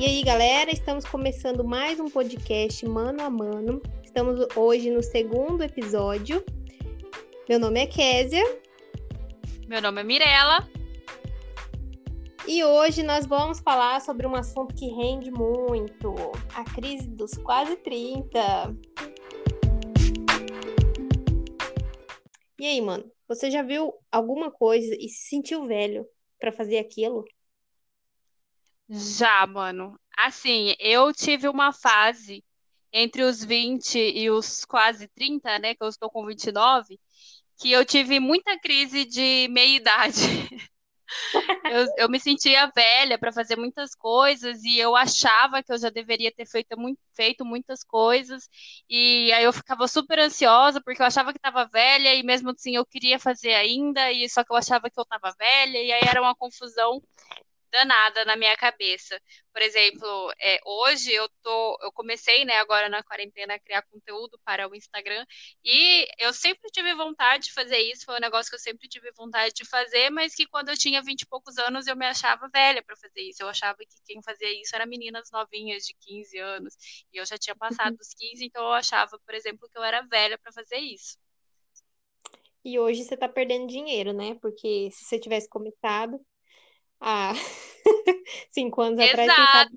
E aí, galera, estamos começando mais um podcast mano a mano. Estamos hoje no segundo episódio. Meu nome é Késia. Meu nome é Mirella. E hoje nós vamos falar sobre um assunto que rende muito: a crise dos quase 30. E aí, mano, você já viu alguma coisa e se sentiu velho para fazer aquilo? Já, mano. Assim, eu tive uma fase entre os 20 e os quase 30, né, que eu estou com 29, que eu tive muita crise de meia-idade. Eu, eu, me sentia velha para fazer muitas coisas e eu achava que eu já deveria ter feito, muito, feito muitas coisas. E aí eu ficava super ansiosa porque eu achava que estava velha e mesmo assim eu queria fazer ainda, e só que eu achava que eu estava velha, e aí era uma confusão danada na minha cabeça. Por exemplo, é, hoje eu tô, eu comecei, né, agora na quarentena a criar conteúdo para o Instagram e eu sempre tive vontade de fazer isso, foi um negócio que eu sempre tive vontade de fazer, mas que quando eu tinha vinte e poucos anos eu me achava velha para fazer isso. Eu achava que quem fazia isso era meninas novinhas de 15 anos e eu já tinha passado dos 15, então eu achava, por exemplo, que eu era velha para fazer isso. E hoje você tá perdendo dinheiro, né? Porque se você tivesse começado, há cinco anos Exato. atrás.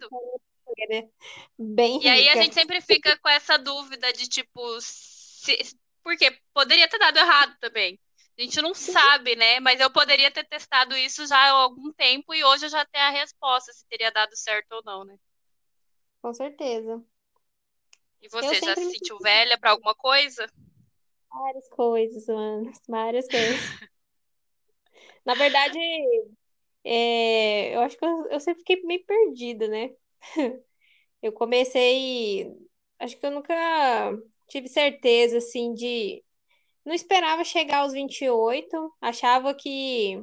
Né? Bem e aí a gente sempre fica com essa dúvida de tipo, se... porque poderia ter dado errado também. A gente não sabe, né? Mas eu poderia ter testado isso já há algum tempo e hoje eu já tenho a resposta se teria dado certo ou não, né? Com certeza. E você já se sentiu me... velha para alguma coisa? Várias coisas, mano. Várias coisas. Na verdade, é, eu acho que eu, eu sempre fiquei meio perdida, né? Eu comecei. Acho que eu nunca tive certeza, assim, de. Não esperava chegar aos 28, achava que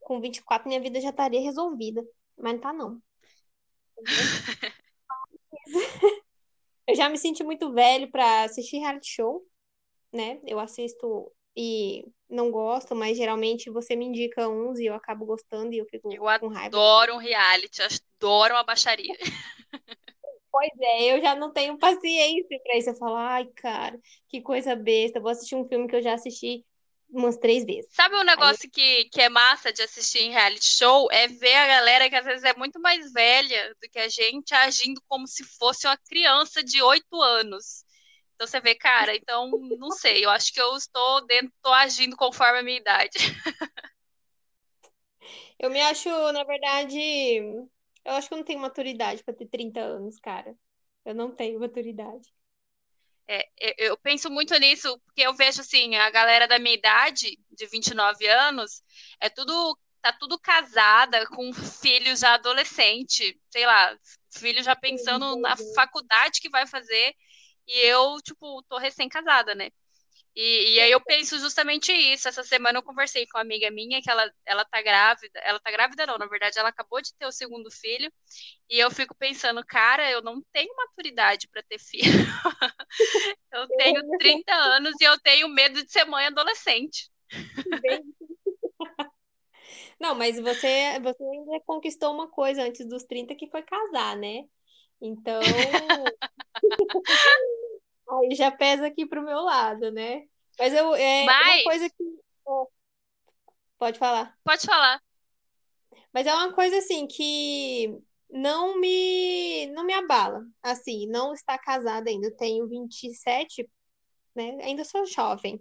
com 24 minha vida já estaria resolvida, mas não tá, não. Eu já me senti muito velho para assistir reality show, né? Eu assisto e não gosto, mas geralmente você me indica uns e eu acabo gostando e eu fico eu com raiva. Eu adoro um reality, adoro uma baixaria. Pois é, eu já não tenho paciência para isso. Eu falo, ai, cara, que coisa besta. Vou assistir um filme que eu já assisti umas três vezes. Sabe um negócio Aí... que, que é massa de assistir em reality show? É ver a galera que às vezes é muito mais velha do que a gente agindo como se fosse uma criança de oito anos. Então você vê, cara, então não sei, eu acho que eu estou dentro, estou agindo conforme a minha idade. Eu me acho, na verdade, eu acho que eu não tenho maturidade para ter 30 anos, cara. Eu não tenho maturidade. É, eu penso muito nisso, porque eu vejo assim, a galera da minha idade, de 29 anos, é tudo, tá tudo casada, com filhos já adolescente, sei lá, filho já pensando na faculdade que vai fazer. E eu, tipo, tô recém-casada, né? E, e, aí eu penso justamente isso. Essa semana eu conversei com uma amiga minha que ela, ela tá grávida. Ela tá grávida, não, na verdade, ela acabou de ter o segundo filho. E eu fico pensando, cara, eu não tenho maturidade para ter filho. eu tenho 30 anos e eu tenho medo de ser mãe adolescente. Não, mas você, você ainda conquistou uma coisa antes dos 30 que foi casar, né? Então, aí já pesa aqui pro meu lado, né? Mas eu é Mas... uma coisa que pode falar. Pode falar. Mas é uma coisa assim que não me não me abala. Assim, não está casada ainda. Eu tenho 27, né? Ainda sou jovem.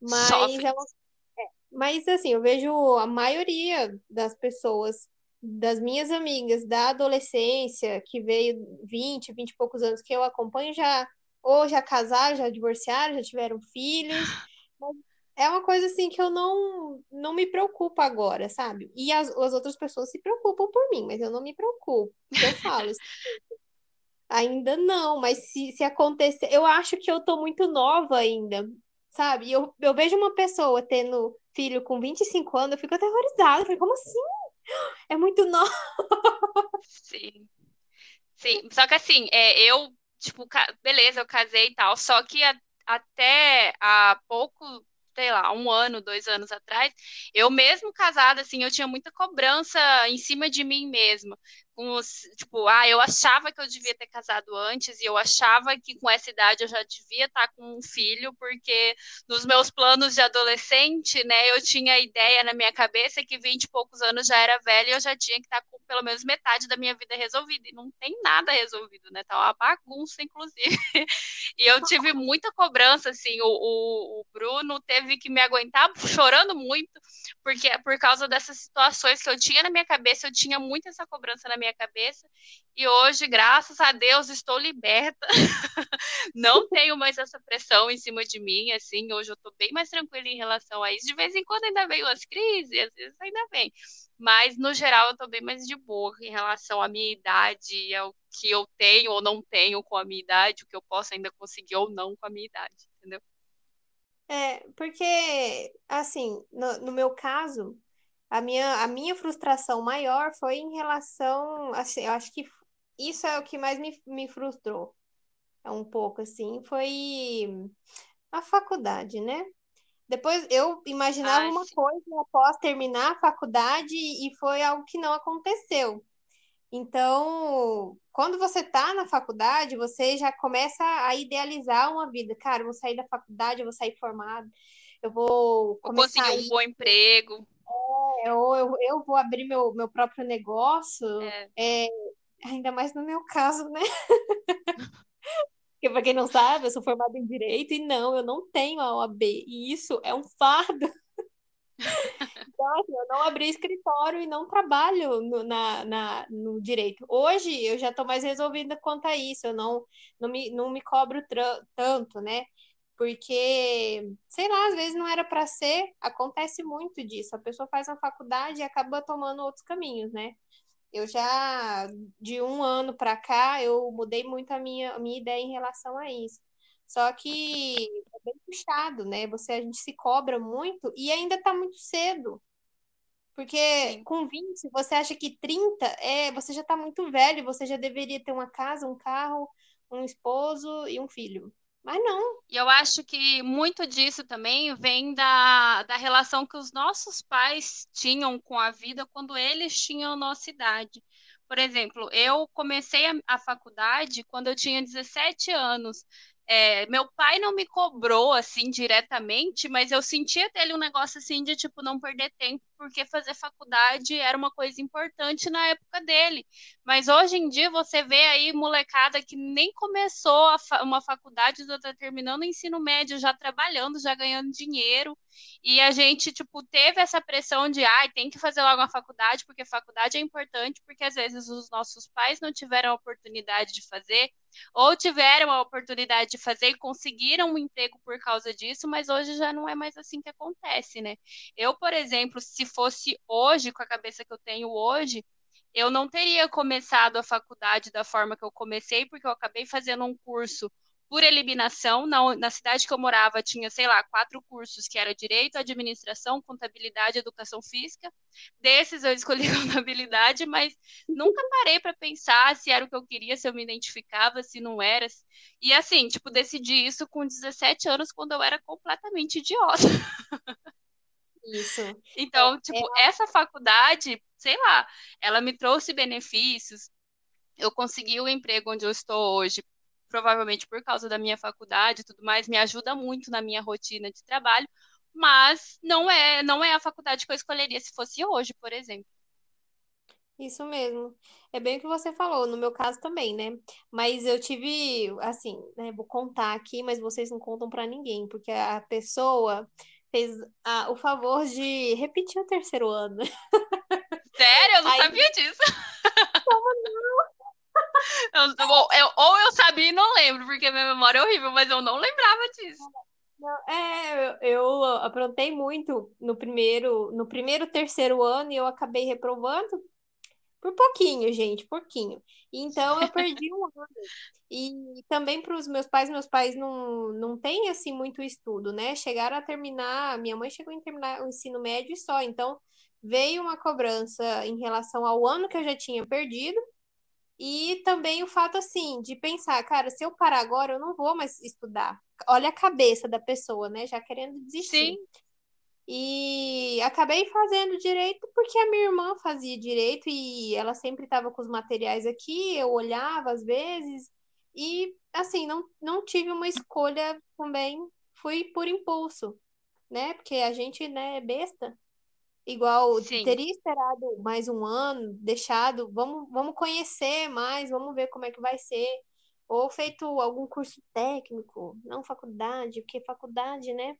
Mas jovem. É é, mas assim, eu vejo a maioria das pessoas das minhas amigas da adolescência, que veio 20, 20 e poucos anos, que eu acompanho, já ou já casaram, já divorciaram, já tiveram filhos. É uma coisa assim que eu não, não me preocupo agora, sabe? E as, as outras pessoas se preocupam por mim, mas eu não me preocupo. Eu falo, ainda não, mas se, se acontecer, eu acho que eu tô muito nova ainda, sabe? Eu, eu vejo uma pessoa tendo filho com 25 anos, eu fico aterrorizada. Eu falei, como assim? É muito novo. Sim. Sim, só que assim, é, eu, tipo, beleza, eu casei e tal, só que a, até há pouco, sei lá, um ano, dois anos atrás, eu mesmo casada, assim, eu tinha muita cobrança em cima de mim mesma, com os, tipo, ah, eu achava que eu devia ter casado antes e eu achava que com essa idade eu já devia estar com um filho, porque nos meus planos de adolescente, né, eu tinha a ideia na minha cabeça que 20 e poucos anos já era velha e eu já tinha que estar com pelo menos metade da minha vida resolvida. E não tem nada resolvido, né? Tá uma bagunça, inclusive. E eu tive muita cobrança, assim, o, o, o Bruno teve que me aguentar chorando muito, porque por causa dessas situações que eu tinha na minha cabeça, eu tinha muito essa cobrança na minha cabeça, e hoje, graças a Deus, estou liberta. Não tenho mais essa pressão em cima de mim, assim, hoje eu estou bem mais tranquila em relação a isso. De vez em quando ainda vem umas crises, às vezes ainda vem. Mas, no geral, eu estou bem mais de boa em relação à minha idade, ao que eu tenho ou não tenho com a minha idade, o que eu posso ainda conseguir ou não com a minha idade, entendeu? É, porque, assim, no, no meu caso, a minha, a minha frustração maior foi em relação, assim, eu acho que isso é o que mais me, me frustrou, é um pouco assim, foi a faculdade, né? Depois eu imaginava uma coisa após terminar a faculdade e foi algo que não aconteceu. Então, quando você está na faculdade, você já começa a idealizar uma vida. Cara, eu vou sair da faculdade, eu vou sair formado, eu vou começar conseguir um bom emprego. É, ou eu, eu vou abrir meu, meu próprio negócio. É. É, ainda mais no meu caso, né? Porque, para quem não sabe, eu sou formada em Direito e não, eu não tenho a OAB. E isso é um fardo. Então, assim, eu não abri escritório e não trabalho no, na, na, no direito. Hoje eu já estou mais resolvida quanto a isso, eu não, não, me, não me cobro tanto, né? Porque, sei lá, às vezes não era para ser, acontece muito disso. A pessoa faz uma faculdade e acaba tomando outros caminhos, né? Eu já, de um ano para cá, eu mudei muito a minha, a minha ideia em relação a isso. Só que é bem puxado, né? Você, a gente se cobra muito e ainda está muito cedo. Porque Sim. com 20, você acha que 30 é, você já está muito velho, você já deveria ter uma casa, um carro, um esposo e um filho. Mas não. E eu acho que muito disso também vem da, da relação que os nossos pais tinham com a vida quando eles tinham nossa idade. Por exemplo, eu comecei a, a faculdade quando eu tinha 17 anos. É, meu pai não me cobrou assim diretamente, mas eu sentia dele um negócio assim de tipo não perder tempo, porque fazer faculdade era uma coisa importante na época dele. Mas hoje em dia você vê aí molecada que nem começou fa uma faculdade, já tá terminando o ensino médio, já trabalhando, já ganhando dinheiro. E a gente, tipo, teve essa pressão de, ai, ah, tem que fazer logo uma faculdade, porque faculdade é importante, porque às vezes os nossos pais não tiveram a oportunidade de fazer, ou tiveram a oportunidade de fazer e conseguiram um emprego por causa disso, mas hoje já não é mais assim que acontece, né? Eu, por exemplo, se fosse hoje, com a cabeça que eu tenho hoje, eu não teria começado a faculdade da forma que eu comecei, porque eu acabei fazendo um curso por eliminação. Na, na cidade que eu morava, tinha, sei lá, quatro cursos, que era Direito, Administração, Contabilidade e Educação Física. Desses eu escolhi Contabilidade, mas nunca parei para pensar se era o que eu queria, se eu me identificava, se não era. E assim, tipo, decidi isso com 17 anos, quando eu era completamente idiota. Isso. Então, tipo, é... essa faculdade, sei lá, ela me trouxe benefícios. Eu consegui o emprego onde eu estou hoje, provavelmente por causa da minha faculdade e tudo mais, me ajuda muito na minha rotina de trabalho, mas não é, não é a faculdade que eu escolheria se fosse hoje, por exemplo. Isso mesmo. É bem o que você falou, no meu caso também, né? Mas eu tive, assim, né, vou contar aqui, mas vocês não contam para ninguém, porque a pessoa fez o favor de repetir o terceiro ano. Sério? Eu não Aí... sabia disso. Como não? Eu, eu, ou eu sabia e não lembro, porque minha memória é horrível, mas eu não lembrava disso. Não, é, eu, eu aprontei muito no primeiro, no primeiro, terceiro ano e eu acabei reprovando por pouquinho, gente, pouquinho. Então eu perdi um ano. E também para os meus pais, meus pais não, não têm assim muito estudo, né? Chegaram a terminar, minha mãe chegou a terminar o ensino médio e só. Então veio uma cobrança em relação ao ano que eu já tinha perdido. E também o fato assim de pensar, cara, se eu parar agora, eu não vou mais estudar. Olha a cabeça da pessoa, né? Já querendo desistir. Sim. E acabei fazendo direito porque a minha irmã fazia direito e ela sempre estava com os materiais aqui, eu olhava às vezes, e assim, não, não tive uma escolha também, fui por impulso, né? Porque a gente, né, é besta. Igual, Sim. teria esperado mais um ano, deixado, vamos, vamos conhecer mais, vamos ver como é que vai ser. Ou feito algum curso técnico, não faculdade, porque faculdade, né?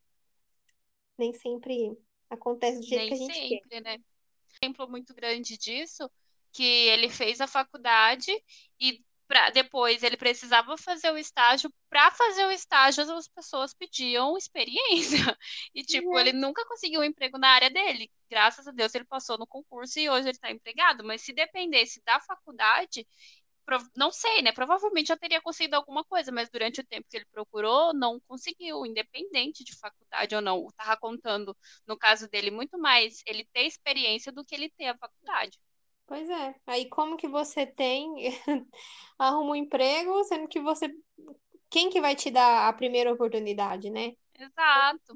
Nem sempre acontece do jeito Nem que a gente quer. sempre, né? Um exemplo muito grande disso, que ele fez a faculdade e pra, depois ele precisava fazer o estágio. Para fazer o estágio, as pessoas pediam experiência. E, tipo, É. ele nunca conseguiu um emprego na área dele. Graças a Deus ele passou no concurso e hoje ele está empregado. Mas se dependesse da faculdade, não sei, né? Provavelmente já teria conseguido alguma coisa, mas durante o tempo que ele procurou, não conseguiu, independente de faculdade ou não. Tava contando, no caso dele, muito mais ele ter experiência do que ele ter a faculdade. Pois é. Aí como que você tem, arruma um emprego, sendo que você. Quem que vai te dar a primeira oportunidade, né? Exato.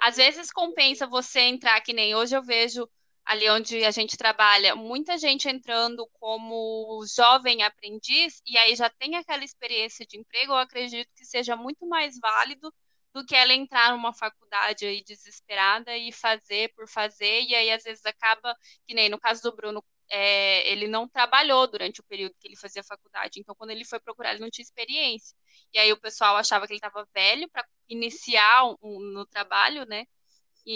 Às vezes compensa você entrar, que nem hoje eu vejo ali onde a gente trabalha, muita gente entrando como jovem aprendiz e aí já tem aquela experiência de emprego, eu acredito que seja muito mais válido do que ela entrar numa faculdade aí desesperada e fazer por fazer, e aí às vezes acaba, que nem no caso do Bruno, é, ele não trabalhou durante o período que ele fazia faculdade, então quando ele foi procurar, ele não tinha experiência. E aí o pessoal achava que ele estava velho para iniciar um- no trabalho, né?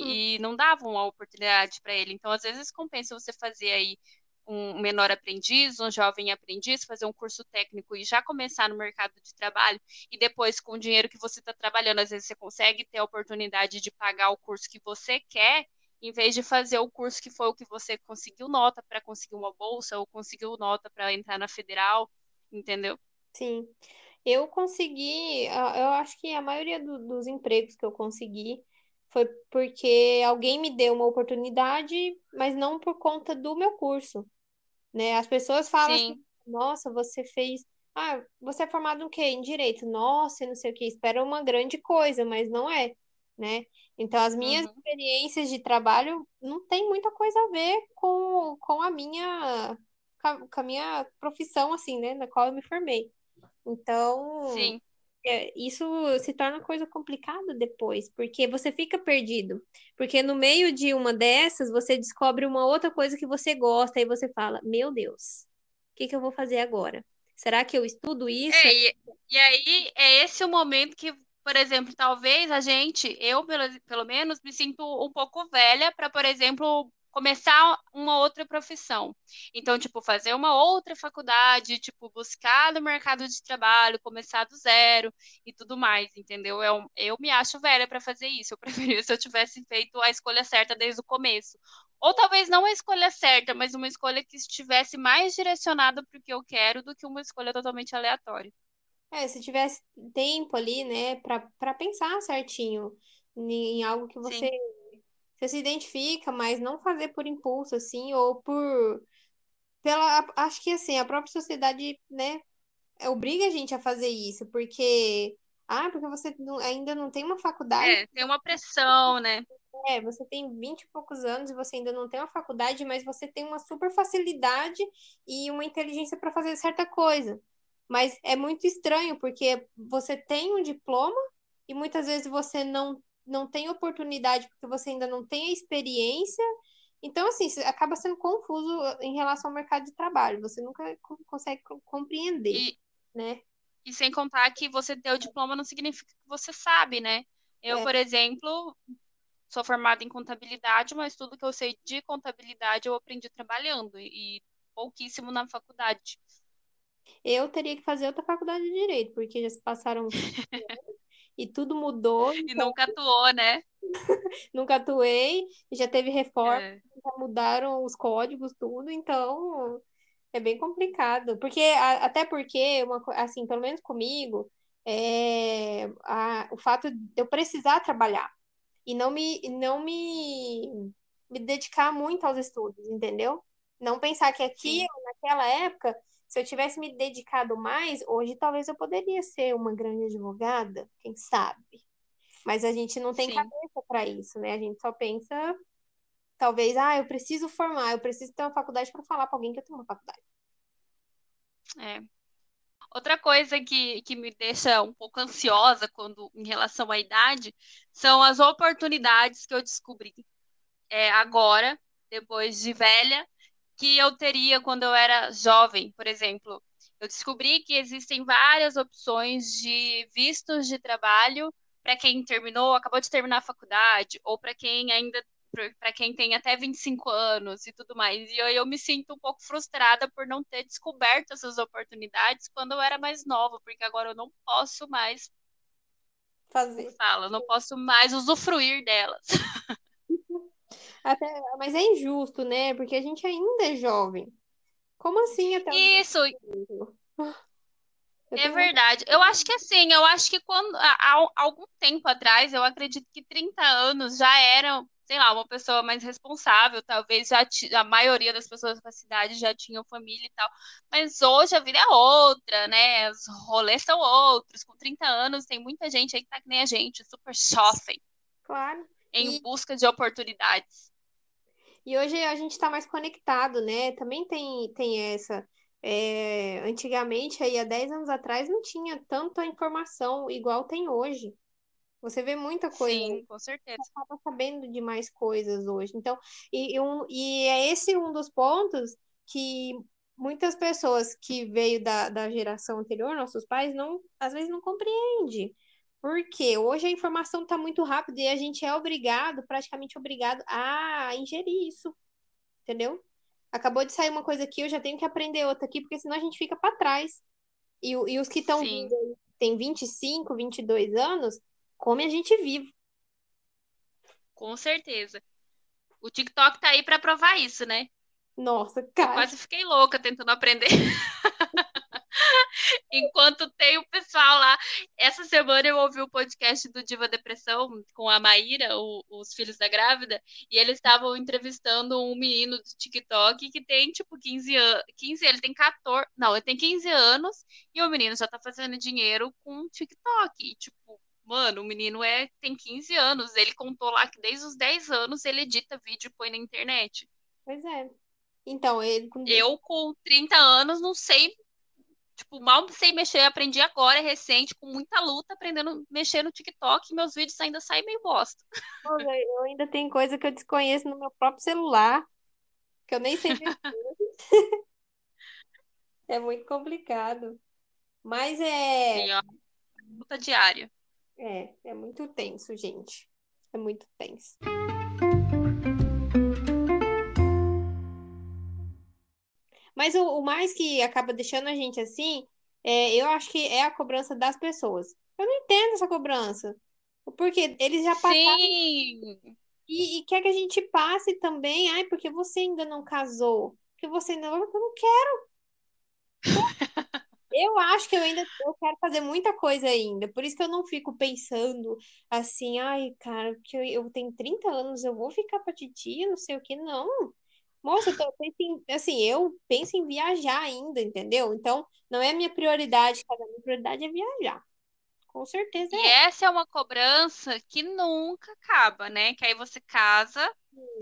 Hum. E, e não davam uma oportunidade para ele. Então, às vezes, compensa você fazer aí um menor aprendiz, um jovem aprendiz, fazer um curso técnico e já começar no mercado de trabalho. E depois, com o dinheiro que você está trabalhando, às vezes você consegue ter a oportunidade de pagar o curso que você quer, em vez de fazer o curso que foi o que você conseguiu nota para conseguir uma bolsa ou conseguiu nota para entrar na federal, entendeu? Sim. Eu consegui, a- eu acho que a maioria do- dos empregos que eu consegui foi porque alguém me deu uma oportunidade, mas não por conta do meu curso, né? As pessoas falam assim, Sim, nossa, você fez, ah, você é formado em quê? Em direito. Nossa, não sei o quê, espera uma grande coisa, mas não é, né? Então, as minhas uhum, experiências de trabalho não tem muita coisa a ver com, com a minha, com a minha profissão, assim, né? Na qual eu me formei. Então, sim. É, isso se torna coisa complicada depois, porque você fica perdido. Porque no meio de uma dessas, você descobre uma outra coisa que você gosta e você fala: Meu Deus, o que que eu vou fazer agora? Será que eu estudo isso? É, e, e aí é esse o momento que, por exemplo, talvez a gente, eu pelo, pelo menos, me sinto um pouco velha para, por exemplo, começar uma outra profissão. Então, tipo, fazer uma outra faculdade, tipo, buscar no mercado de trabalho, começar do zero e tudo mais, entendeu? Eu, eu me acho velha para fazer isso. Eu preferia se eu tivesse feito a escolha certa desde o começo. Ou talvez não a escolha certa, mas uma escolha que estivesse mais direcionada para o que eu quero do que uma escolha totalmente aleatória. É, se tivesse tempo ali, né, para para pensar certinho em algo que você, Sim, você se identifica, mas não fazer por impulso, assim, ou por. Pela, acho que assim, a própria sociedade, né, obriga a gente a fazer isso, porque. Ah, porque você não- ainda não tem uma faculdade, é, tem uma pressão, né? é, você tem 20 e poucos anos e você ainda não tem uma faculdade, mas você tem uma super facilidade e uma inteligência para fazer certa coisa. Mas é muito estranho, porque você tem um diploma e muitas vezes você não, não tem oportunidade porque você ainda não tem a experiência. Então, assim, acaba sendo confuso em relação ao mercado de trabalho. Você nunca co- consegue co- compreender, E, né? e sem contar que você ter o diploma não significa que você sabe, né? Eu, É, por exemplo, sou formada em contabilidade, mas tudo que eu sei de contabilidade eu aprendi trabalhando e pouquíssimo na faculdade. eu teria que fazer outra faculdade de direito, porque já se passaram e tudo mudou, E então nunca atuou, né? nunca atuei, já teve reforma, É, já mudaram os códigos, tudo, então é bem complicado. Porque, a- até porque, uma, assim, pelo menos comigo, é, a- o fato de eu precisar trabalhar e não me, não me, me dedicar muito aos estudos, entendeu? Não pensar que aqui, sim. naquela época, se eu tivesse me dedicado mais, hoje talvez eu poderia ser uma grande advogada, quem sabe? Mas a gente não tem Sim. cabeça para isso, né? A gente só pensa, talvez, ah, eu preciso formar, eu preciso ter uma faculdade para falar para alguém que eu tenho uma faculdade. É. Outra coisa que, que me deixa um pouco ansiosa quando em relação à idade são as oportunidades que eu descobri é, agora, depois de velha, que eu teria quando eu era jovem, por exemplo. Eu descobri que existem várias opções de vistos de trabalho para quem terminou, acabou de terminar a faculdade, ou para quem ainda para quem tem até 25 anos e tudo mais. E eu, eu me sinto um pouco frustrada por não ter descoberto essas oportunidades quando eu era mais nova, porque agora eu não posso mais fazer. Fala, não posso mais usufruir delas. Até, mas é injusto, né? Porque a gente ainda é jovem. Como assim até Isso. É verdade. Eu acho que assim, eu acho que quando há, algum tempo atrás, eu acredito que 30 anos já eram, sei lá, uma pessoa mais responsável, talvez já a maioria das pessoas da cidade já tinham família e tal. Mas hoje a vida é outra, né? Os rolês são outros. Com 30 anos tem muita gente aí que tá que nem a gente, super jovem. Claro. Em e... busca de oportunidades. E hoje a gente está mais conectado, né? Também tem, tem essa. É, antigamente, aí há 10 anos atrás, não tinha tanta informação igual tem hoje. Você vê muita coisa. Sim, com certeza. Você acaba sabendo de mais coisas hoje. Então, e, um, e é esse um dos pontos que muitas pessoas que veio da, da geração anterior, nossos pais, não, às vezes não compreende. Porque hoje a informação está muito rápida e a gente é obrigado, praticamente obrigado, a ingerir isso. Entendeu? Acabou de sair uma coisa aqui, eu já tenho que aprender outra aqui, porque senão a gente fica para trás. E, e os que estão vindo, tem 25, 22 anos, come a gente vivo. Com certeza. O TikTok tá aí para provar isso, né? Nossa, cara. Eu quase fiquei louca tentando aprender. Enquanto tem o pessoal lá. Essa semana eu ouvi o podcast do Diva Depressão com a Maíra, o, os filhos da grávida, e eles estavam entrevistando um menino do TikTok que tem tipo 15 anos. 15, ele tem 14. Não, ele tem 15 anos e o menino já tá fazendo dinheiro com TikTok. E, tipo, mano, o menino é, tem 15 anos. Ele contou lá que desde os 10 anos ele edita vídeo e põe na internet. Pois é. Então, ele. Eu, com 30 anos, não sei Tipo, mal sei mexer, aprendi agora, é recente, com muita luta, aprendendo a mexer no TikTok, e meus vídeos ainda saem meio bosta. Eu ainda tenho coisa que eu desconheço no meu próprio celular, que eu nem sei mexer. é muito complicado. Mas é. Sim, ó, luta diária. É, é muito tenso, gente. É muito tenso. Mas o, o mais que acaba deixando a gente assim, é, eu acho que é a cobrança das pessoas. Eu não entendo essa cobrança. Porque eles já passaram. Sim. E, e, quer que a gente passe também. Ai, porque você ainda não casou. Porque você ainda não. Eu não quero. Eu acho que eu ainda eu quero fazer muita coisa ainda. Por isso que eu não fico pensando assim, ai, cara, que eu, eu tenho 30 anos, eu vou ficar pra titia, não sei o que. Não. Moça, eu tô, em, assim, eu penso em viajar ainda, entendeu? Então, não é a minha prioridade, cara. A minha prioridade é viajar. Com certeza E é. essa é uma cobrança que nunca acaba, né? Que aí você casa,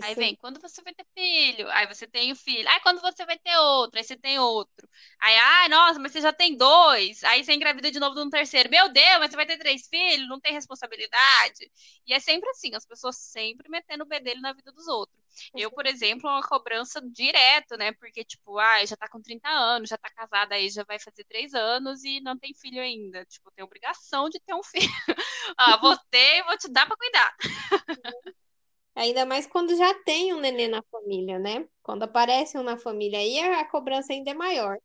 Aí vem, quando você vai ter filho? Aí você tem o filho. Aí quando você vai ter outro? Aí você tem outro. Aí, ai, nossa, mas você já tem dois. Aí você engravida de novo no terceiro. Meu Deus, mas você vai ter três filhos, não tem responsabilidade. E é sempre assim, as pessoas sempre metendo o bedelho na vida dos outros. Eu, por exemplo, uma cobrança direto, né? Porque, tipo, ai, já tá com 30 anos, já tá casada aí, já vai fazer três anos e não tem filho ainda. Tipo, tem obrigação de ter um filho. ah, vou ter e vou te dar pra cuidar. Ainda mais quando já tem um nenê na família, né? Quando aparece um na família, aí a cobrança ainda é maior.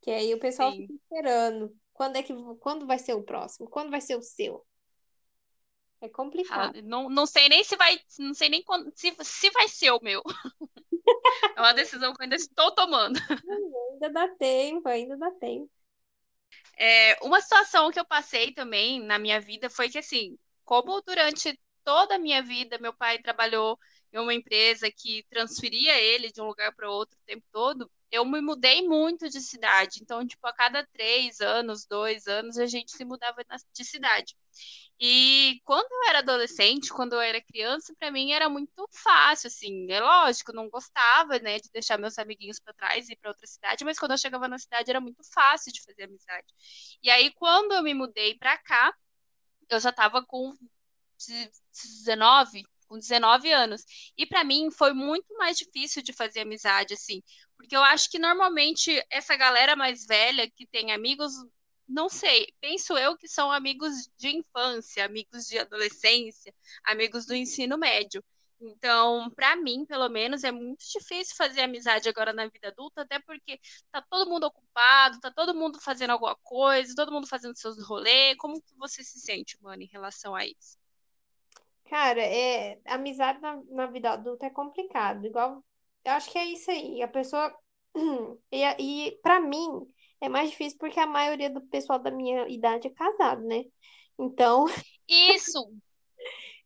Que aí o pessoal Sim. fica esperando. Quando é que quando vai ser o próximo? Quando vai ser o seu? É complicado. Ah, não, não sei nem se vai, não sei nem quando, se, se vai ser o meu. é uma decisão que eu ainda estou tomando. Ainda dá tempo, ainda dá tempo. É, uma situação que eu passei também na minha vida foi que assim, como durante toda a minha vida, meu pai trabalhou em uma empresa que transferia ele de um lugar para outro o tempo todo. Eu me mudei muito de cidade. Então, tipo, a cada três anos, dois anos, a gente se mudava de cidade. E quando eu era adolescente, quando eu era criança, para mim era muito fácil, assim. É lógico, não gostava, né, de deixar meus amiguinhos para trás e ir para outra cidade, mas quando eu chegava na cidade era muito fácil de fazer amizade. E aí quando eu me mudei para cá, eu já tava com 19, com 19 anos. E para mim foi muito mais difícil de fazer amizade, assim. Porque eu acho que normalmente essa galera mais velha que tem amigos não sei, penso eu que são amigos de infância, amigos de adolescência, amigos do ensino médio. Então, para mim, pelo menos, é muito difícil fazer amizade agora na vida adulta, até porque tá todo mundo ocupado, tá todo mundo fazendo alguma coisa, todo mundo fazendo seus rolês. Como que você se sente, mano, em relação a isso? Cara, é, amizade na, na vida adulta é complicado. Igual, eu acho que é isso aí. A pessoa. E, e para mim, é mais difícil porque a maioria do pessoal da minha idade é casado, né? Então. Isso!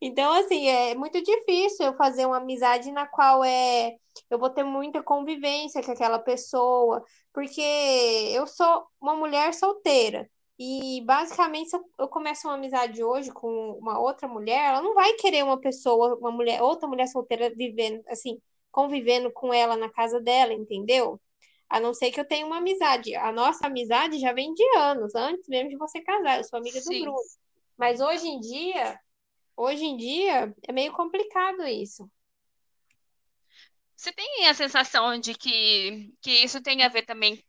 então, assim, é muito difícil eu fazer uma amizade na qual é eu vou ter muita convivência com aquela pessoa, porque eu sou uma mulher solteira. E basicamente, se eu começo uma amizade hoje com uma outra mulher, ela não vai querer uma pessoa, uma mulher, outra mulher solteira vivendo, assim, convivendo com ela na casa dela, entendeu? A não ser que eu tenha uma amizade. A nossa amizade já vem de anos, antes mesmo de você casar. Eu sou amiga Sim. do Bruno. Mas hoje em dia, hoje em dia, é meio complicado isso. Você tem a sensação de que, que isso tem a ver também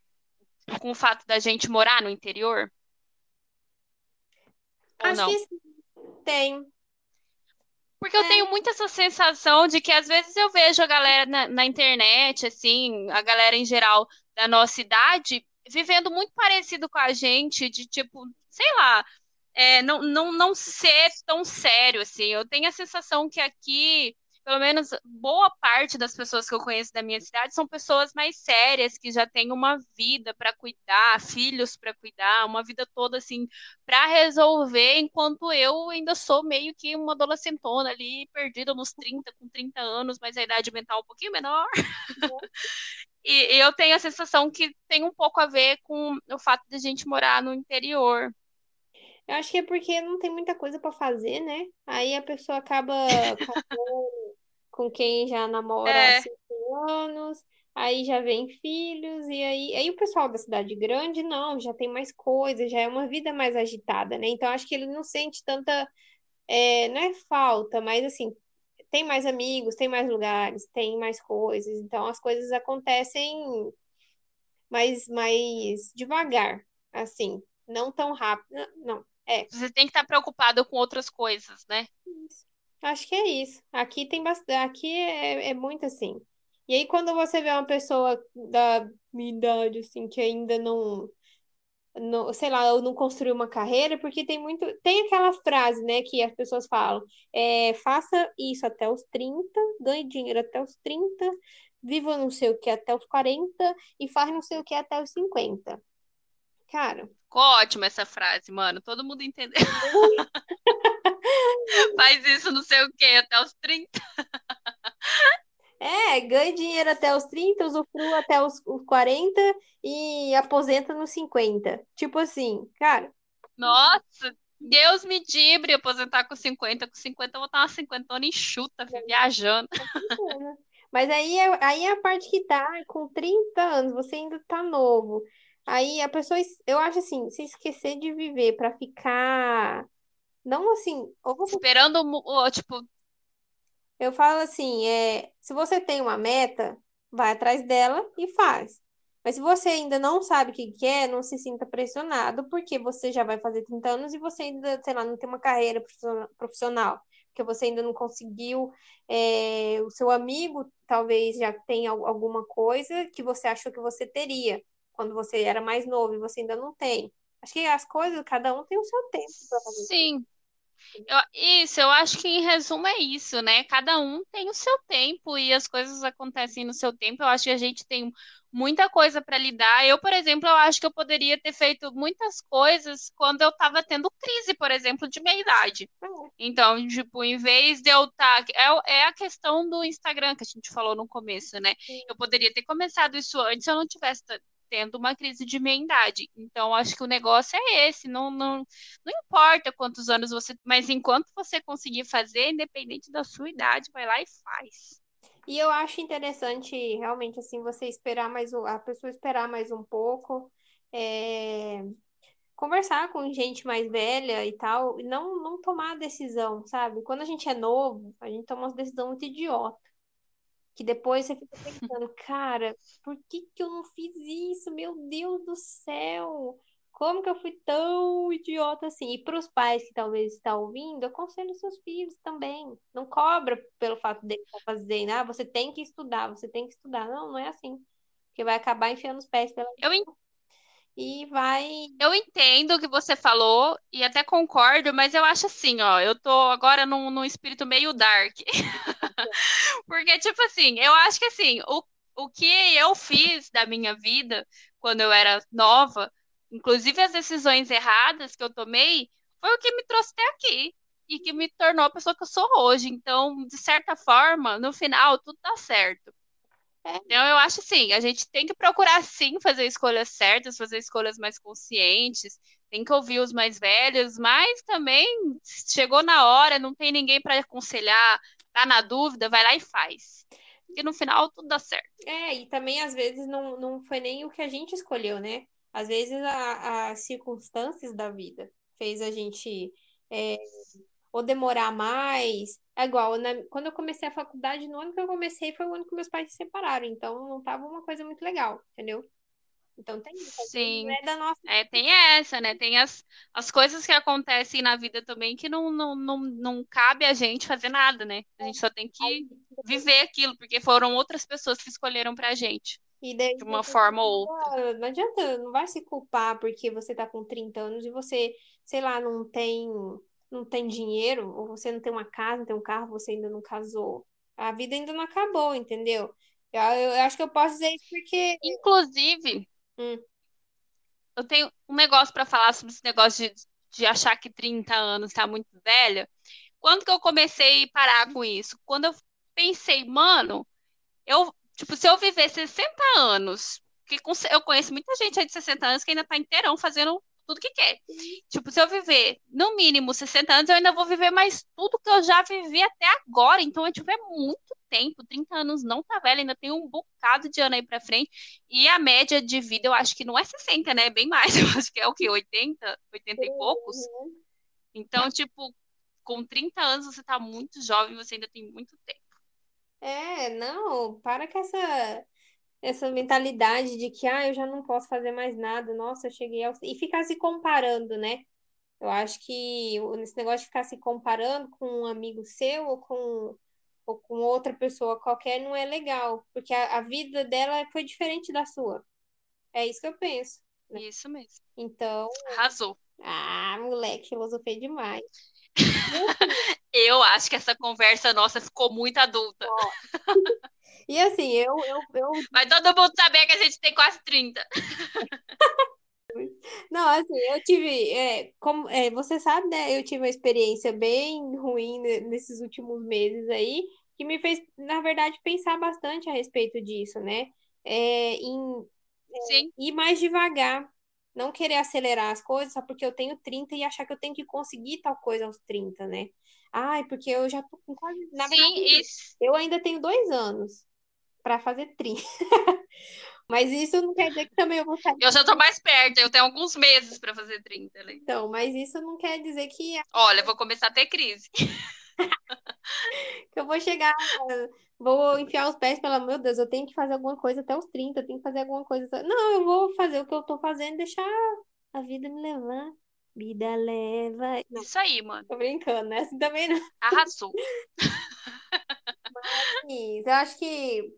com o fato da gente morar no interior? Ou Acho não? que sim. tem. Porque eu tenho muito essa sensação de que às vezes eu vejo a galera na, na, internet, assim, a galera em geral da nossa idade, vivendo muito parecido com a gente, de tipo, sei lá, é, não, não, não ser tão sério, assim. Eu tenho a sensação que aqui pelo menos boa parte das pessoas que eu conheço da minha cidade são pessoas mais sérias, que já têm uma vida para cuidar, filhos para cuidar, uma vida toda assim para resolver, enquanto eu ainda sou meio que uma adolescentona ali, perdida nos 30, com 30 anos, mas a idade mental um pouquinho menor. e, e eu tenho a sensação que tem um pouco a ver com o fato de a gente morar no interior. Eu acho que é porque não tem muita coisa para fazer, né? Aí a pessoa acaba com quem já namora é. há cinco anos, aí já vem filhos, e aí, aí o pessoal da cidade grande, não, já tem mais coisas, já é uma vida mais agitada, né? Então acho que ele não sente tanta, é, não é falta, mas assim, tem mais amigos, tem mais lugares, tem mais coisas, então as coisas acontecem mais, mais devagar, assim, não tão rápido, não, é. Você tem que estar preocupado com outras coisas, né? Isso. Acho que é isso. Aqui tem bastante, aqui é, é muito assim. E aí, quando você vê uma pessoa da minha idade, assim, que ainda não, não, sei lá, não construiu uma carreira, porque tem muito, tem aquela frase, né, que as pessoas falam, é, faça isso até os 30, ganhe dinheiro até os 30, viva não sei o que até os 40 e faz não sei o que até os 50. Cara. Ficou ótima essa frase, mano. Todo mundo entendeu. Faz isso não sei o que até os 30. É, ganha dinheiro até os 30, usufrua até os, os 40 e aposenta nos 50. Tipo assim, cara. Nossa, Deus me dibre aposentar com 50. Com 50 eu vou estar uma cinquentona enxuta, viajando. Mas aí é, aí é a parte que tá com 30 anos, você ainda tá novo. Aí a pessoa, eu acho assim, se esquecer de viver para ficar não assim, ou você... esperando, tipo, eu falo assim, é, se você tem uma meta, vai atrás dela e faz. Mas se você ainda não sabe o que quer, não se sinta pressionado, porque você já vai fazer 30 anos e você ainda, sei lá, não tem uma carreira profissional, porque você ainda não conseguiu, é, o seu amigo talvez já tenha alguma coisa que você achou que você teria quando você era mais novo e você ainda não tem. Acho que as coisas, cada um tem o seu tempo para fazer. Sim. Eu, isso, eu acho que em resumo é isso, né? Cada um tem o seu tempo e as coisas acontecem no seu tempo. Eu acho que a gente tem muita coisa para lidar. Eu, por exemplo, eu acho que eu poderia ter feito muitas coisas quando eu estava tendo crise, por exemplo, de meia idade. Então, tipo, em vez de eu estar. Tá, é, é a questão do Instagram que a gente falou no começo, né? Eu poderia ter começado isso antes se eu não tivesse tendo uma crise de meia-idade. Então, acho que o negócio é esse. Não, não, não importa quantos anos você. Mas enquanto você conseguir fazer, independente da sua idade, vai lá e faz. E eu acho interessante, realmente, assim, você esperar mais a pessoa esperar mais um pouco. É conversar com gente mais velha e tal, e não, não tomar decisão, sabe? Quando a gente é novo, a gente toma uma decisão muito idiota. Que depois você fica pensando, cara, por que que eu não fiz isso? Meu Deus do céu! Como que eu fui tão idiota assim? E para os pais que talvez estão ouvindo, aconselho seus filhos também. Não cobra pelo fato de estar fazendo, ah, você tem que estudar, você tem que estudar. Não, não é assim. Porque vai acabar enfiando os pés pela. Eu, e vai. Eu entendo o que você falou e até concordo, mas eu acho assim, ó, eu tô agora num, num espírito meio dark. Porque, tipo assim, eu acho que assim, o, o que eu fiz da minha vida quando eu era nova, inclusive as decisões erradas que eu tomei, foi o que me trouxe até aqui e que me tornou a pessoa que eu sou hoje. Então, de certa forma, no final, tudo dá certo. Então, eu acho assim, a gente tem que procurar sim fazer escolhas certas, fazer escolhas mais conscientes, tem que ouvir os mais velhos, mas também chegou na hora, não tem ninguém para aconselhar, tá na dúvida, vai lá e faz. Porque no final tudo dá certo. É, e também às vezes não, não foi nem o que a gente escolheu, né? Às vezes as circunstâncias da vida fez a gente é, ou demorar mais. É igual, na, quando eu comecei a faculdade, no ano que eu comecei foi o ano que meus pais se separaram, então não tava uma coisa muito legal, entendeu? Então tem isso. Sim. É da nossa. É, tem essa, né? Tem as, as coisas que acontecem na vida também que não, não, não, não cabe a gente fazer nada, né? A gente só tem que viver aquilo, porque foram outras pessoas que escolheram pra gente. E daí, de uma forma ou outra. Não adianta, não vai se culpar porque você tá com 30 anos e você, sei lá, não tem não tem dinheiro, ou você não tem uma casa, não tem um carro, você ainda não casou. A vida ainda não acabou, entendeu? Eu, eu acho que eu posso dizer isso porque. Inclusive, hum. eu tenho um negócio para falar sobre esse negócio de, de achar que 30 anos está muito velha. Quando que eu comecei a parar com isso? Quando eu pensei, mano, eu, tipo, se eu viver 60 anos, que eu conheço muita gente aí de 60 anos que ainda tá inteirão fazendo tudo que quer. Tipo, se eu viver no mínimo 60 anos, eu ainda vou viver mais tudo que eu já vivi até agora. Então, eu tiver muito tempo, 30 anos não tá velho, ainda tem um bocado de ano aí pra frente. E a média de vida, eu acho que não é 60, né? É bem mais. Eu acho que é o quê? 80, 80 e poucos. Então, tipo, com 30 anos você tá muito jovem, você ainda tem muito tempo. É, não, para com essa essa mentalidade de que, ah, eu já não posso fazer mais nada, nossa, eu cheguei ao... E ficar se comparando, né? Eu acho que esse negócio de ficar se comparando com um amigo seu ou com, ou com outra pessoa qualquer não é legal, porque a, a vida dela foi diferente da sua. É isso que eu penso. Né? Isso mesmo. Então. Arrasou. Ah, moleque, filosofei demais. eu acho que essa conversa nossa ficou muito adulta. E assim, eu, eu, eu. Vai todo mundo saber que a gente tem quase 30. Não, assim, eu tive. É, como, é, você sabe, né? Eu tive uma experiência bem ruim nesses últimos meses aí, que me fez, na verdade, pensar bastante a respeito disso, né? É, em é, ir mais devagar. Não querer acelerar as coisas só porque eu tenho 30 e achar que eu tenho que conseguir tal coisa aos 30, né? Ai, porque eu já tô com quase. Na Sim, verdade, isso. eu ainda tenho dois anos para fazer 30. mas isso não quer dizer que também eu vou sair. Eu já tô mais perto, eu tenho alguns meses para fazer 30. Né? Então, mas isso não quer dizer que. Olha, eu vou começar a ter crise. que eu vou chegar, vou enfiar os pés pela meu Deus, eu tenho que fazer alguma coisa até os 30, eu tenho que fazer alguma coisa. Não, eu vou fazer o que eu tô fazendo, deixar a vida me levar. Vida leva. Não, Isso aí, mano. Tô brincando, né? Assim também não. Arrasou. Mas, eu acho que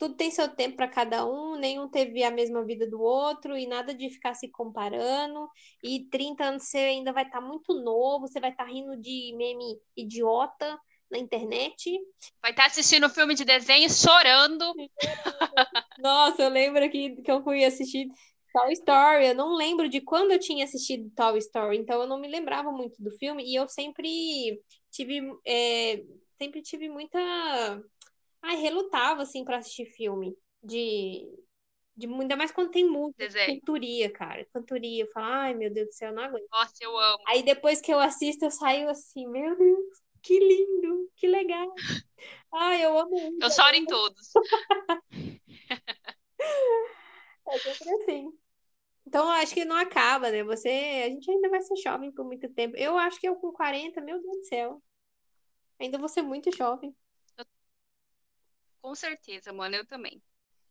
tudo tem seu tempo para cada um, nenhum teve a mesma vida do outro e nada de ficar se comparando. E 30 anos você ainda vai estar tá muito novo, você vai estar tá rindo de meme idiota na internet. Vai estar tá assistindo filme de desenho, chorando. Nossa, eu lembro que, que eu fui assistir Toy Story. Eu não lembro de quando eu tinha assistido Toy Story, então eu não me lembrava muito do filme e eu sempre tive, é, sempre tive muita Ai, relutava, assim, para assistir filme de, De, ainda mais quando tem música, Desenho. cantoria, cara. Cantoria. Eu falo, ai, meu Deus do céu, eu não aguento. Nossa, eu amo. Aí depois que eu assisto, eu saio assim, meu Deus, que lindo, que legal. Ai, eu amo muito. Eu choro em todos. É sempre assim. Então, eu acho que não acaba, né? Você, a gente ainda vai ser jovem por muito tempo. Eu acho que eu com 40, meu Deus do céu. Ainda vou ser muito jovem. Com certeza, mano, eu também.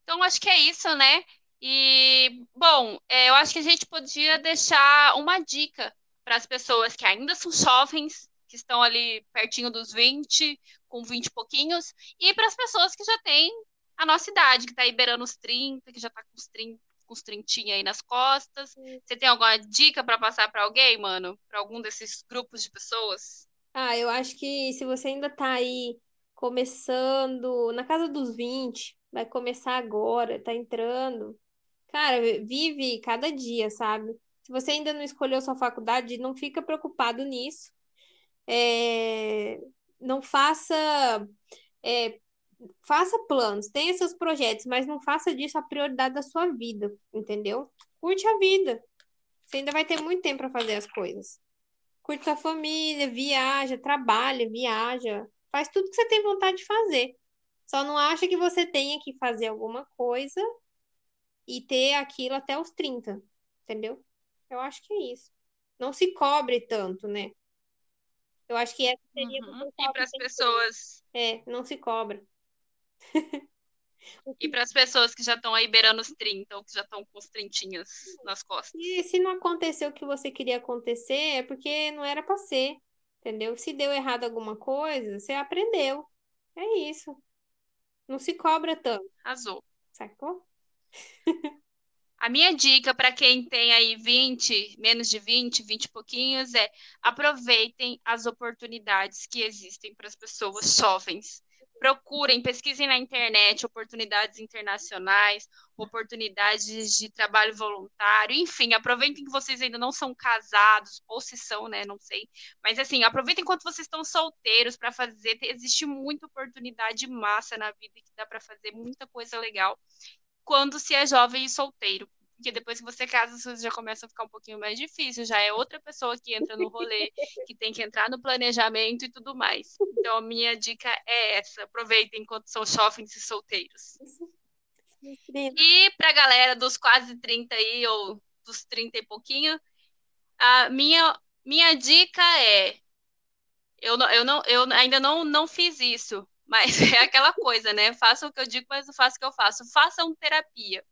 Então, acho que é isso, né? E, bom, é, eu acho que a gente podia deixar uma dica para as pessoas que ainda são jovens, que estão ali pertinho dos 20, com 20 e pouquinhos, e para as pessoas que já têm a nossa idade, que está aí beirando os 30, que já está com os 30, com os 30 aí nas costas. Você tem alguma dica para passar para alguém, mano? Para algum desses grupos de pessoas? Ah, eu acho que se você ainda tá aí começando na casa dos 20, vai começar agora, tá entrando. Cara, vive cada dia, sabe? Se você ainda não escolheu sua faculdade, não fica preocupado nisso. É, não faça é, faça planos, tenha seus projetos, mas não faça disso a prioridade da sua vida, entendeu? Curte a vida. Você ainda vai ter muito tempo para fazer as coisas. Curte sua família, viaja, trabalha, viaja, faz tudo que você tem vontade de fazer. Só não acha que você tenha que fazer alguma coisa e ter aquilo até os 30, entendeu? Eu acho que é isso. Não se cobre tanto, né? Eu acho que essa seria uhum. E para as pessoas. É, não se cobra. e para as pessoas que já estão aí beirando os 30 ou que já estão com os trintinhas nas costas. E se não aconteceu o que você queria acontecer, é porque não era para ser, entendeu? Se deu errado alguma coisa, você aprendeu. É isso. Não se cobra tanto. Azul. Sacou? A minha dica para quem tem aí 20, menos de 20, 20 e pouquinhos é aproveitem as oportunidades que existem para as pessoas jovens. Procurem, pesquisem na internet oportunidades internacionais, oportunidades de trabalho voluntário, enfim, aproveitem que vocês ainda não são casados, ou se são, né? Não sei. Mas assim, aproveitem enquanto vocês estão solteiros para fazer. Existe muita oportunidade massa na vida que dá para fazer muita coisa legal quando se é jovem e solteiro. Porque depois que você casa, as coisas já começam a ficar um pouquinho mais difícil, já é outra pessoa que entra no rolê, que tem que entrar no planejamento e tudo mais. Então, a minha dica é essa: aproveitem enquanto são jovens e solteiros. E para a galera dos quase 30 aí, ou dos 30 e pouquinho, a minha, minha dica é: eu, não, eu, não, eu ainda não, não fiz isso, mas é aquela coisa, né? Faça o que eu digo, mas não faça o que eu faço. Façam terapia.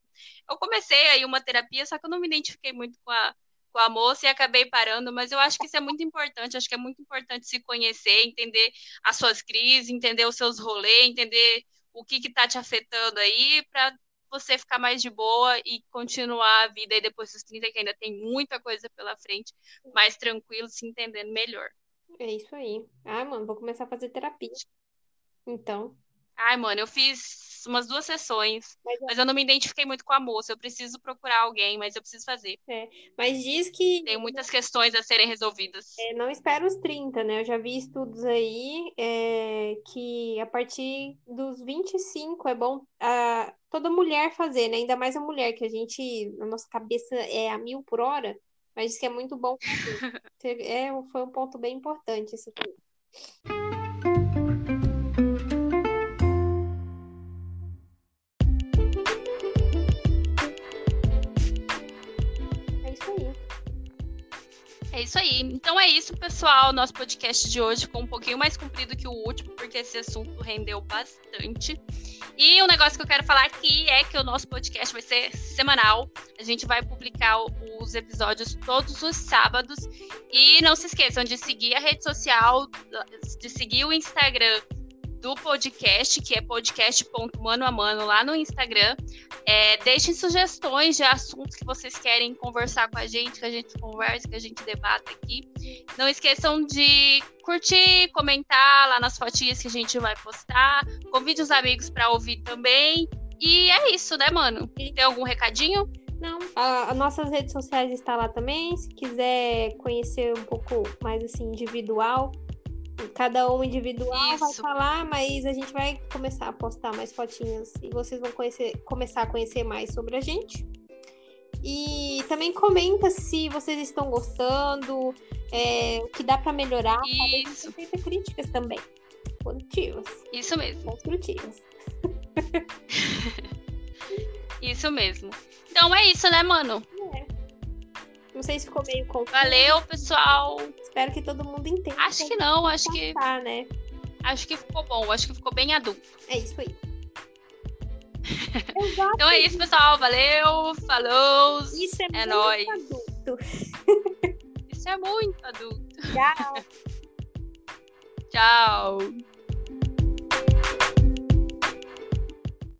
Eu comecei aí uma terapia, só que eu não me identifiquei muito com a, com a moça e acabei parando, mas eu acho que isso é muito importante. Acho que é muito importante se conhecer, entender as suas crises, entender os seus rolês, entender o que está te afetando aí, para você ficar mais de boa e continuar a vida aí depois dos 30, que ainda tem muita coisa pela frente, mais tranquilo, se entendendo melhor. É isso aí. Ah, mano, vou começar a fazer terapia. Então. Ai, mano, eu fiz umas duas sessões, mas, mas, eu não me identifiquei muito com a moça. Eu preciso procurar alguém, mas eu preciso fazer. É, mas diz que. Tem muitas questões a serem resolvidas. É, não espera os 30, né? Eu já vi estudos aí é, que a partir dos 25 é bom a, toda mulher fazer, né? Ainda mais a mulher, que a gente, a nossa cabeça é a mil por hora, mas diz que é muito bom é, foi um ponto bem importante isso também. É isso aí. Então é isso, pessoal. Nosso podcast de hoje ficou um pouquinho mais comprido que o último, porque esse assunto rendeu bastante. E um negócio que eu quero falar aqui é que o nosso podcast vai ser semanal. A gente vai publicar os episódios todos os sábados. E não se esqueçam de seguir a rede social, de seguir o Instagram do podcast, que é podcast.mano a mano lá no Instagram. É, deixem sugestões de assuntos que vocês querem conversar com a gente, que a gente converse, que a gente debata aqui. Não esqueçam de curtir, comentar lá nas fotinhas que a gente vai postar. Convide os amigos para ouvir também. E é isso, né, mano? Tem algum recadinho? Não, as nossas redes sociais estão lá também. Se quiser conhecer um pouco mais assim individual, Cada um individual vai Isso. falar, mas a gente vai começar a postar mais fotinhas e vocês vão conhecer, começar a conhecer mais sobre a gente. E também comenta se vocês estão gostando, é, o que dá pra melhorar. Isso, Aceita críticas também. Positivas, isso mesmo. construtivas. Isso mesmo. Então é isso, né, mano? Não sei se ficou meio confuso. Valeu, pessoal. Espero que todo mundo entenda. Acho que não, acho que né? acho que ficou bom, acho que ficou bem adulto. É isso aí. Então é isso, pessoal. Valeu, falou. Isso é, É muito nóis. adulto. Isso é muito adulto. Tchau. Tchau.